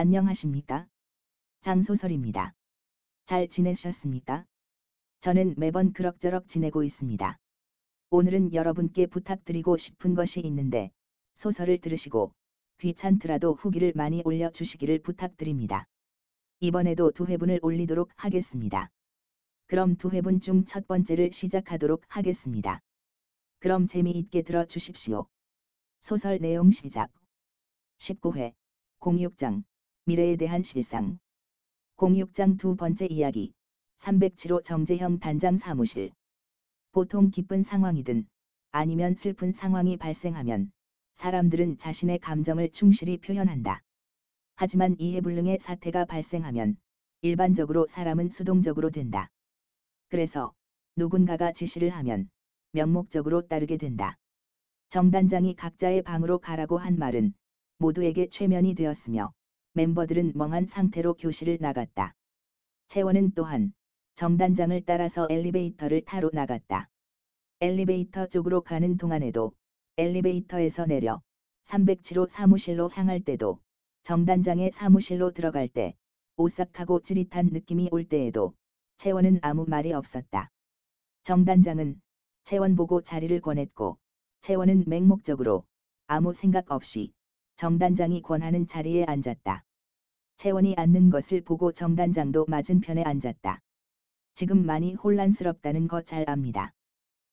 안녕하십니까? 장소설입니다. 잘 지내셨습니까? 저는 매번 그럭저럭 지내고 있습니다. 오늘은 여러분께 부탁드리고 싶은 것이 있는데 소설을 들으시고 귀찮더라도 후기를 많이 올려주시기를 부탁드립니다. 이번에도 두 회분을 올리도록 하겠습니다. 그럼 두 회분 중 첫 번째를 시작하도록 하겠습니다. 그럼 재미있게 들어주십시오. 소설 내용 시작 19회 06장 미래에 대한 실상 06장 두 번째 이야기 307호 정재형 단장 사무실 보통 기쁜 상황이든 아니면 슬픈 상황이 발생하면 사람들은 자신의 감정을 충실히 표현한다. 하지만 이해불능의 사태가 발생하면 일반적으로 사람은 수동적으로 된다. 그래서 누군가가 지시를 하면 명목적으로 따르게 된다. 정단장이 각자의 방으로 가라고 한 말은 모두에게 최면이 되었으며 멤버들은 멍한 상태로 교실을 나갔다. 채원은 또한 정단장을 따라서 엘리베이터를 타러 나갔다. 엘리베이터 쪽으로 가는 동안에도 엘리베이터에서 내려 307호 사무실로 향할 때도 정단장의 사무실로 들어갈 때 오싹하고 찌릿한 느낌이 올 때에도 채원은 아무 말이 없었다. 정단장은 채원 보고 자리를 권했고 채원은 맹목적으로 아무 생각 없이 정단장이 권하는 자리에 앉았다. 채원이 앉는 것을 보고 정단장도 맞은편에 앉았다. 지금 많이 혼란스럽다는 거 잘 압니다.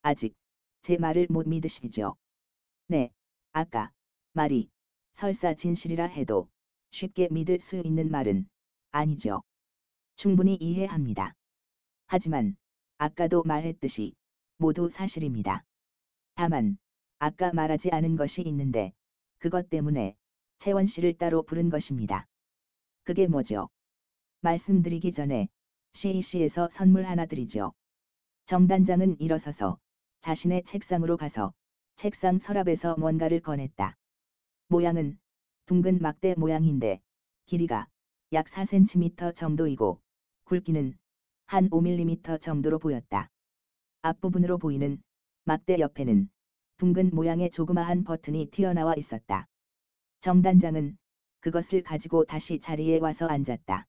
아직 제 말을 못 믿으시죠? 네, 아까 말이 설사 진실이라 해도 쉽게 믿을 수 있는 말은 아니죠. 충분히 이해합니다. 하지만 아까도 말했듯이 모두 사실입니다. 다만 아까 말하지 않은 것이 있는데 그것 때문에 채원 씨를 따로 부른 것입니다. 그게 뭐죠? 말씀드리기 전에 CEC에서 선물 하나 드리죠. 정단장은 일어서서 자신의 책상으로 가서 책상 서랍에서 뭔가를 꺼냈다. 모양은 둥근 막대 모양인데 길이가 약 4cm 정도이고 굵기는 한 5mm 정도로 보였다. 앞부분으로 보이는 막대 옆에는 둥근 모양의 조그마한 버튼이 튀어나와 있었다. 정단장은 그것을 가지고 다시 자리에 와서 앉았다.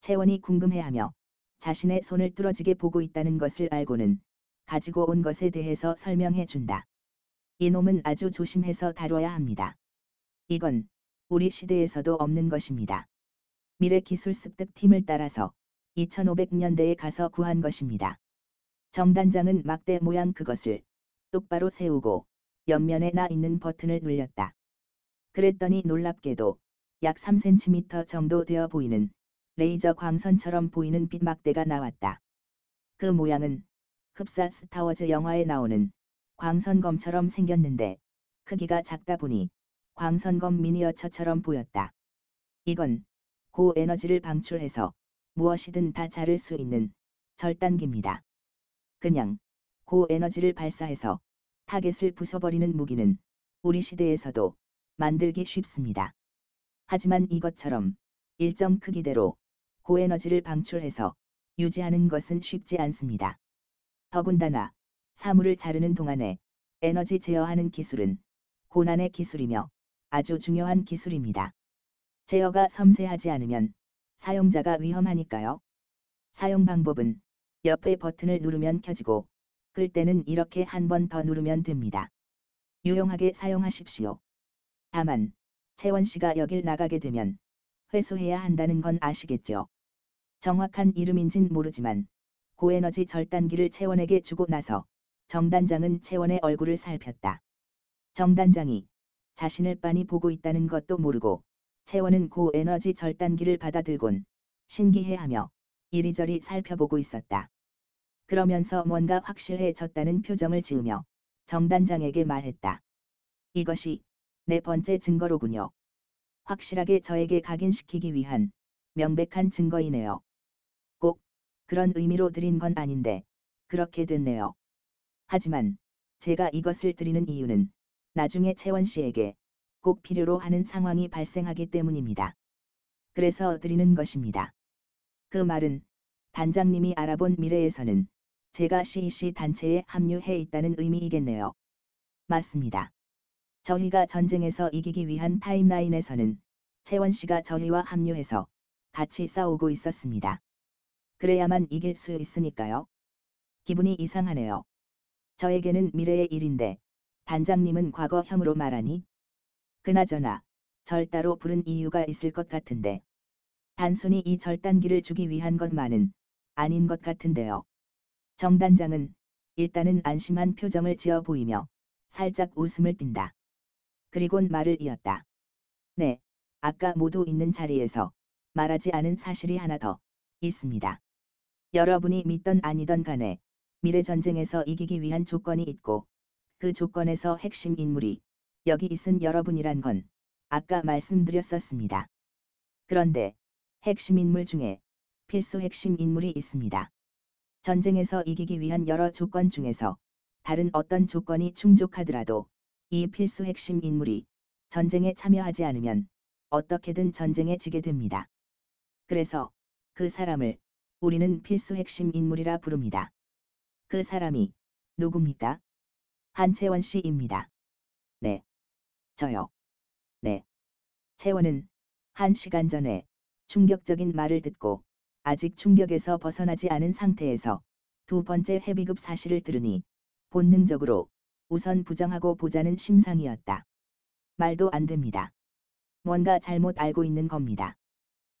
채원이 궁금해하며 자신의 손을 뚫어지게 보고 있다는 것을 알고는 가지고 온 것에 대해서 설명해 준다. 이놈은 아주 조심해서 다뤄야 합니다. 이건 우리 시대에서도 없는 것입니다. 미래 기술 습득 팀을 따라서 2500년대에 가서 구한 것입니다. 정단장은 막대 모양 그것을 똑바로 세우고 옆면에 나 있는 버튼을 눌렸다. 그랬더니 놀랍게도 약 3cm 정도 되어 보이는 레이저 광선처럼 보이는 빛 막대가 나왔다. 그 모양은 흡사 스타워즈 영화에 나오는 광선검처럼 생겼는데 크기가 작다 보니 광선검 미니어처처럼 보였다. 이건 고에너지를 방출해서 무엇이든 다 자를 수 있는 절단기입니다. 그냥 고에너지를 발사해서 타겟을 부숴버리는 무기는 우리 시대에서도 만들기 쉽습니다. 하지만 이것처럼 일정 크기대로 고에너지를 방출해서 유지하는 것은 쉽지 않습니다. 더군다나 사물을 자르는 동안에 에너지 제어하는 기술은 고난의 기술이며 아주 중요한 기술입니다. 제어가 섬세하지 않으면 사용자가 위험하니까요. 사용 방법은 옆에 버튼을 누르면 켜지고 끌 때는 이렇게 한 번 더 누르면 됩니다. 유용하게 사용하십시오. 다만 채원 씨가 여길 나가게 되면 회수해야 한다는 건 아시겠죠? 정확한 이름인진 모르지만 고에너지 절단기를 채원에게 주고 나서 정단장은 채원의 얼굴을 살폈다. 정단장이 자신을 빤히 보고 있다는 것도 모르고 채원은 고에너지 절단기를 받아들곤 신기해하며 이리저리 살펴보고 있었다. 그러면서 뭔가 확실해졌다는 표정을 지으며 정단장에게 말했다. 이것이 네 번째 증거로군요. 확실하게 저에게 각인시키기 위한 명백한 증거이네요. 꼭 그런 의미로 드린 건 아닌데 그렇게 됐네요. 하지만 제가 이것을 드리는 이유는 나중에 채원 씨에게 꼭 필요로 하는 상황이 발생하기 때문입니다. 그래서 드리는 것입니다. 그 말은 단장님이 알아본 미래에서는 제가 CEC 단체에 합류해 있다는 의미이겠네요. 맞습니다. 저희가 전쟁에서 이기기 위한 타임라인에서는 채원 씨가 저희와 합류해서 같이 싸우고 있었습니다. 그래야만 이길 수 있으니까요. 기분이 이상하네요. 저에게는 미래의 일인데 단장님은 과거형으로 말하니 그나저나 절 따로 부른 이유가 있을 것 같은데 단순히 이 절단기를 주기 위한 것만은 아닌 것 같은데요. 정단장은 일단은 안심한 표정을 지어 보이며 살짝 웃음을 띈다. 그리곤 말을 이었다. 네, 아까 모두 있는 자리에서 말하지 않은 사실이 하나 더 있습니다. 여러분이 믿던 아니던 간에 미래 전쟁에서 이기기 위한 조건이 있고 그 조건에서 핵심 인물이 여기 있은 여러분이란 건 아까 말씀드렸었습니다. 그런데 핵심 인물 중에 필수 핵심 인물이 있습니다. 전쟁에서 이기기 위한 여러 조건 중에서 다른 어떤 조건이 충족하더라도 이 필수 핵심 인물이 전쟁에 참여하지 않으면 어떻게든 전쟁에 지게 됩니다. 그래서 그 사람을 우리는 필수 핵심 인물이라 부릅니다. 그 사람이 누굽니까? 한채원 씨입니다. 네. 저요. 네. 채원은 한 시간 전에 충격적인 말을 듣고 아직 충격에서 벗어나지 않은 상태에서 두 번째 회비급 사실을 들으니 본능적으로 우선 부정하고 보자는 심상이었다. 말도 안 됩니다. 뭔가 잘못 알고 있는 겁니다.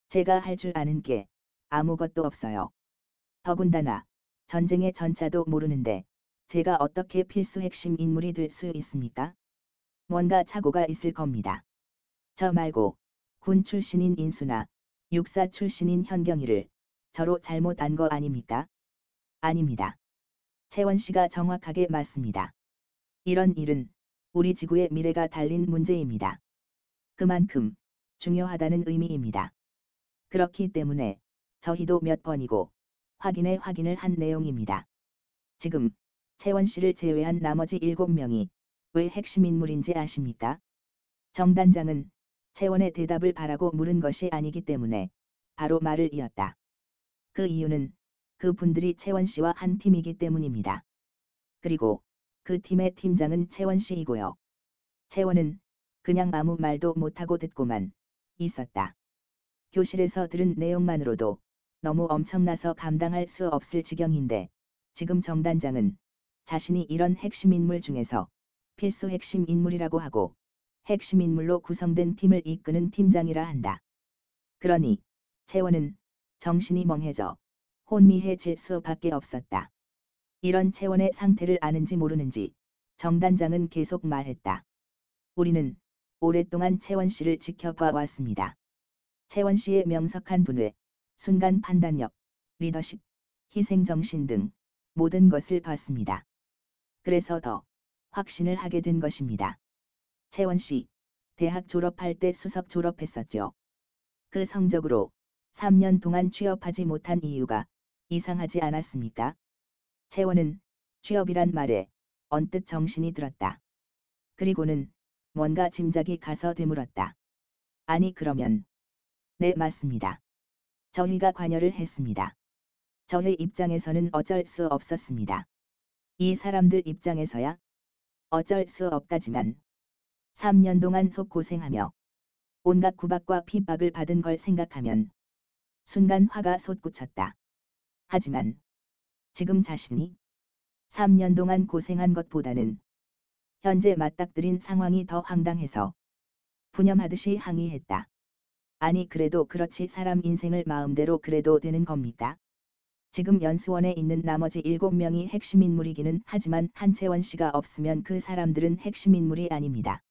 제가 할 줄 아는 게 아무것도 없어요. 더군다나 전쟁의 전차도 모르는데 제가 어떻게 필수 핵심 인물이 될 수 있습니까? 뭔가 착오가 있을 겁니다. 저 말고 군 출신인 인수나 육사 출신인 현경이를 저로 잘못 안 거 아닙니까? 아닙니다. 채원 씨가 정확하게 맞습니다. 이런 일은 우리 지구의 미래가 달린 문제입니다. 그만큼 중요하다는 의미입니다. 그렇기 때문에 저희도 몇 번이고 확인에 확인을 한 내용입니다. 지금 채원 씨를 제외한 나머지 7명이 왜 핵심 인물인지 아십니까? 정단장은 채원의 대답을 바라고 물은 것이 아니기 때문에 바로 말을 이었다. 그 이유는 그 분들이 채원 씨와 한 팀이기 때문입니다. 그리고 그 팀의 팀장은 채원 씨이고요. 채원은 그냥 아무 말도 못하고 듣고만 있었다. 교실에서 들은 내용만으로도 너무 엄청나서 감당할 수 없을 지경인데 지금 정단장은 자신이 이런 핵심 인물 중에서 필수 핵심 인물이라고 하고 핵심 인물로 구성된 팀을 이끄는 팀장이라 한다. 그러니 채원은 정신이 멍해져 혼미해질 수밖에 없었다. 이런 채원의 상태를 아는지 모르는지 정단장은 계속 말했다. 우리는 오랫동안 채원 씨를 지켜봐 왔습니다. 채원 씨의 명석한 분외, 순간 판단력, 리더십, 희생정신 등 모든 것을 봤습니다. 그래서 더 확신을 하게 된 것입니다. 채원 씨, 대학 졸업할 때 수석 졸업했었죠. 그 성적으로 3년 동안 취업하지 못한 이유가 이상하지 않았습니까? 채원은 취업이란 말에 언뜻 정신이 들었다. 그리고는 뭔가 짐작이 가서 되물었다. 아니 그러면 네 맞습니다. 저희가 관여를 했습니다. 저희 입장에서는 어쩔 수 없었습니다. 이 사람들 입장에서야 어쩔 수 없다지만 3년 동안 속 고생하며 온갖 구박과 핍박을 받은 걸 생각하면 순간 화가 솟구쳤다. 하지만 지금 자신이 3년 동안 고생한 것보다는 현재 맞닥뜨린 상황이 더 황당해서 분념하듯이 항의했다. 아니 그래도 그렇지 사람 인생을 마음대로 그래도 되는 겁니까? 지금 연수원에 있는 나머지 7명이 핵심 인물이기는 하지만 한채원 씨가 없으면 그 사람들은 핵심 인물이 아닙니다.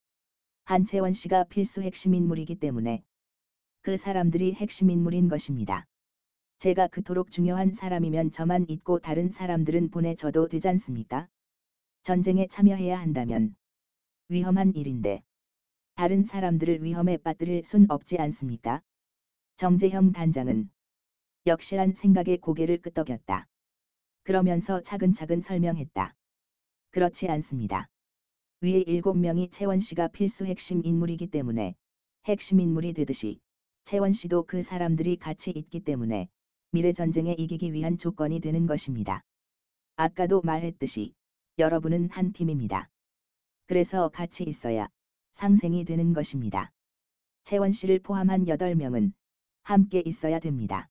한채원 씨가 필수 핵심 인물이기 때문에 그 사람들이 핵심 인물인 것입니다. 제가 그토록 중요한 사람이면 저만 있고 다른 사람들은 보내줘도 되지 않습니까? 전쟁에 참여해야 한다면 위험한 일인데 다른 사람들을 위험에 빠뜨릴 순 없지 않습니까? 정재형 단장은 역시한 생각에 고개를 끄덕였다. 그러면서 차근차근 설명했다. 그렇지 않습니다. 위에 일곱 명이 채원 씨가 필수 핵심 인물이기 때문에 핵심 인물이 되듯이 채원 씨도 그 사람들이 같이 있기 때문에 미래 전쟁에 이기기 위한 조건이 되는 것입니다. 아까도 말했듯이 여러분은 한 팀입니다. 그래서 같이 있어야 상생이 되는 것입니다. 채원 씨를 포함한 8명은 함께 있어야 됩니다.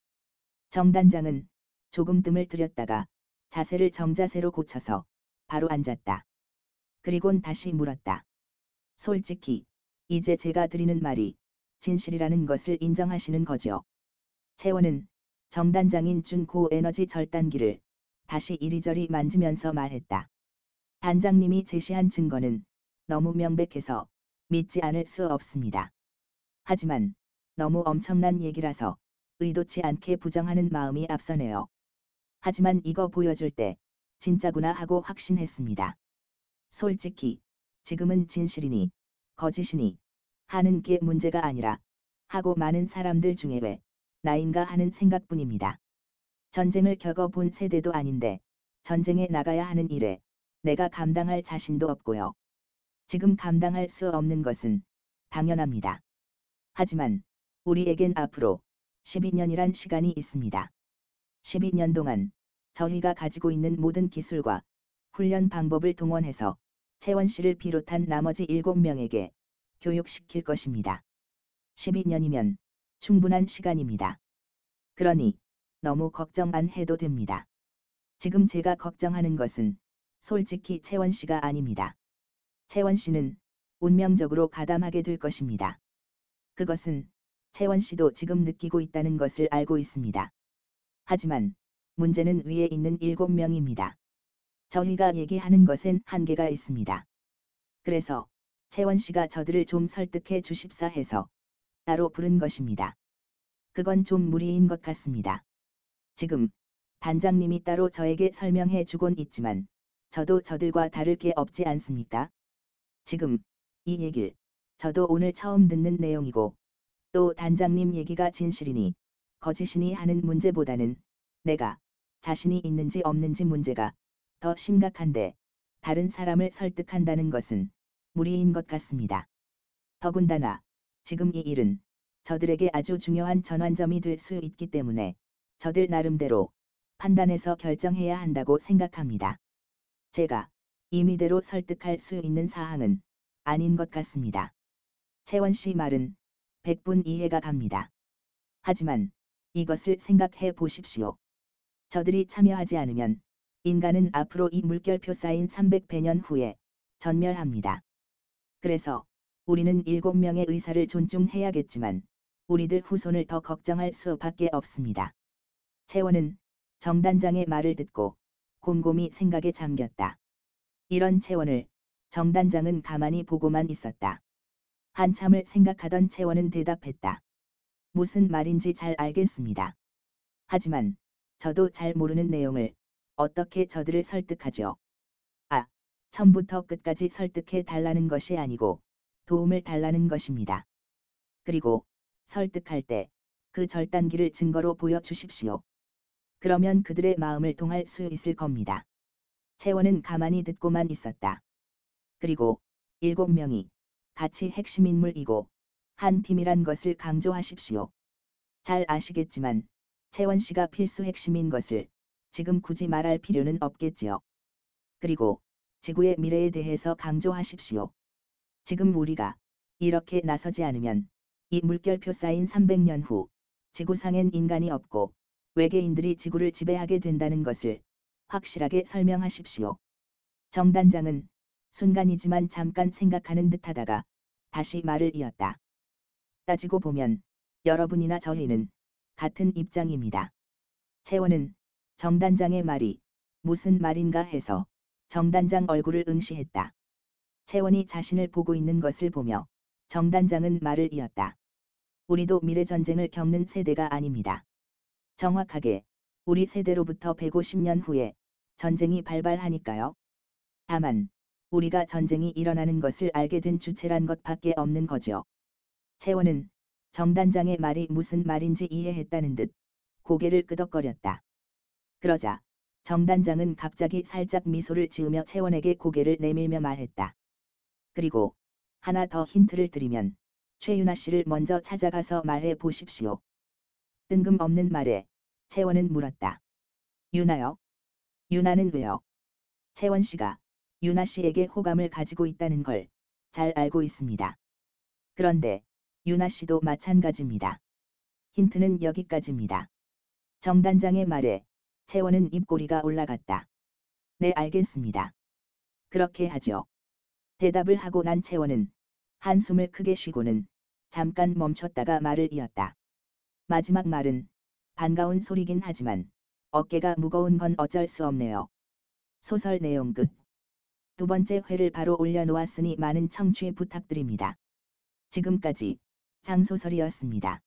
정단장은 조금 뜸을 들였다가 자세를 정자세로 고쳐서 바로 앉았다. 그리곤 다시 물었다. 솔직히 이제 제가 드리는 말이 진실이라는 것을 인정하시는 거죠. 채원은 정단장인 준 고 에너지 절단기를 다시 이리저리 만지면서 말했다. 단장님이 제시한 증거는 너무 명백해서 믿지 않을 수 없습니다. 하지만 너무 엄청난 얘기라서 의도치 않게 부정하는 마음이 앞서네요. 하지만 이거 보여줄 때 진짜구나 하고 확신했습니다. 솔직히 지금은 진실이니 거짓이니 하는 게 문제가 아니라 하고 많은 사람들 중에 왜 나인가 하는 생각뿐입니다. 전쟁을 겪어본 세대도 아닌데 전쟁에 나가야 하는 일에 내가 감당할 자신도 없고요. 지금 감당할 수 없는 것은 당연합니다. 하지만 우리에겐 앞으로 12년이란 시간이 있습니다. 12년 동안 저희가 가지고 있는 모든 기술과 훈련 방법을 동원해서 채원 씨를 비롯한 나머지 7명에게 교육시킬 것입니다. 12년이면 충분한 시간입니다. 그러니 너무 걱정 안 해도 됩니다. 지금 제가 걱정하는 것은 솔직히 채원 씨가 아닙니다. 채원 씨는 운명적으로 가담하게 될 것입니다. 그것은 채원 씨도 지금 느끼고 있다는 것을 알고 있습니다. 하지만 문제는 위에 있는 7명입니다. 저희가 얘기하는 것엔 한계가 있습니다. 그래서 채원 씨가 저들을 좀 설득해 주십사 해서 따로 부른 것입니다. 그건 좀 무리인 것 같습니다. 지금 단장님이 따로 저에게 설명해 주곤 있지만 저도 저들과 다를 게 없지 않습니까? 지금 이 얘길 저도 오늘 처음 듣는 내용이고 또 단장님 얘기가 진실이니 거짓이니 하는 문제보다는 내가 자신이 있는지 없는지 문제가 더 심각한데 다른 사람을 설득한다는 것은 무리인 것 같습니다. 더군다나 지금 이 일은 저들에게 아주 중요한 전환점이 될 수 있기 때문에 저들 나름대로 판단해서 결정해야 한다고 생각합니다. 제가 임의대로 설득할 수 있는 사항은 아닌 것 같습니다. 채원 씨 말은 100분 이해가 갑니다. 하지만 이것을 생각해 보십시오. 저들이 참여하지 않으면 인간은 앞으로 이 물결표 쌓인 300배 년 후에 전멸합니다. 그래서 우리는 7명의 의사를 존중해야겠지만 우리들 후손을 더 걱정할 수밖에 없습니다. 채원은 정단장의 말을 듣고 곰곰이 생각에 잠겼다. 이런 채원을 정단장은 가만히 보고만 있었다. 한참을 생각하던 채원은 대답했다. 무슨 말인지 잘 알겠습니다. 하지만 저도 잘 모르는 내용을 어떻게 저들을 설득하죠? 아, 처음부터 끝까지 설득해 달라는 것이 아니고 도움을 달라는 것입니다. 그리고 설득할 때 그 절단기를 증거로 보여주십시오. 그러면 그들의 마음을 통할 수 있을 겁니다. 채원은 가만히 듣고만 있었다. 그리고 일곱 명이 같이 핵심 인물이고 한 팀이란 것을 강조하십시오. 잘 아시겠지만 채원 씨가 필수 핵심인 것을 지금 굳이 말할 필요는 없겠지요. 그리고 지구의 미래에 대해서 강조하십시오. 지금 우리가 이렇게 나서지 않으면 이 물결표 쌓인 300년 후 지구상엔 인간이 없고 외계인들이 지구를 지배하게 된다는 것을 확실하게 설명하십시오. 정단장은 순간이지만 잠깐 생각하는 듯하다가 다시 말을 이었다. 따지고 보면 여러분이나 저희는 같은 입장입니다. 채원은 정단장의 말이 무슨 말인가 해서 정단장 얼굴을 응시했다. 채원이 자신을 보고 있는 것을 보며 정단장은 말을 이었다. 우리도 미래 전쟁을 겪는 세대가 아닙니다. 정확하게 우리 세대로부터 150년 후에 전쟁이 발발하니까요. 다만 우리가 전쟁이 일어나는 것을 알게 된 주체란 것밖에 없는 거죠. 채원은 정단장의 말이 무슨 말인지 이해했다는 듯 고개를 끄덕거렸다. 그러자 정단장은 갑자기 살짝 미소를 지으며 채원에게 고개를 내밀며 말했다. 그리고 하나 더 힌트를 드리면 최윤아 씨를 먼저 찾아가서 말해 보십시오. 뜬금없는 말에 채원은 물었다. 유나요? 유나는 왜요? 채원 씨가 유나 씨에게 호감을 가지고 있다는 걸 잘 알고 있습니다. 그런데 유나 씨도 마찬가지입니다. 힌트는 여기까지입니다. 정단장의 말에 채원은 입꼬리가 올라갔다. 네 알겠습니다. 그렇게 하죠. 대답을 하고 난 채원은 한숨을 크게 쉬고는 잠깐 멈췄다가 말을 이었다. 마지막 말은 반가운 소리긴 하지만 어깨가 무거운 건 어쩔 수 없네요. 소설 내용 끝. 두 번째 회를 바로 올려놓았으니 많은 청취 부탁드립니다. 지금까지 장소설이었습니다.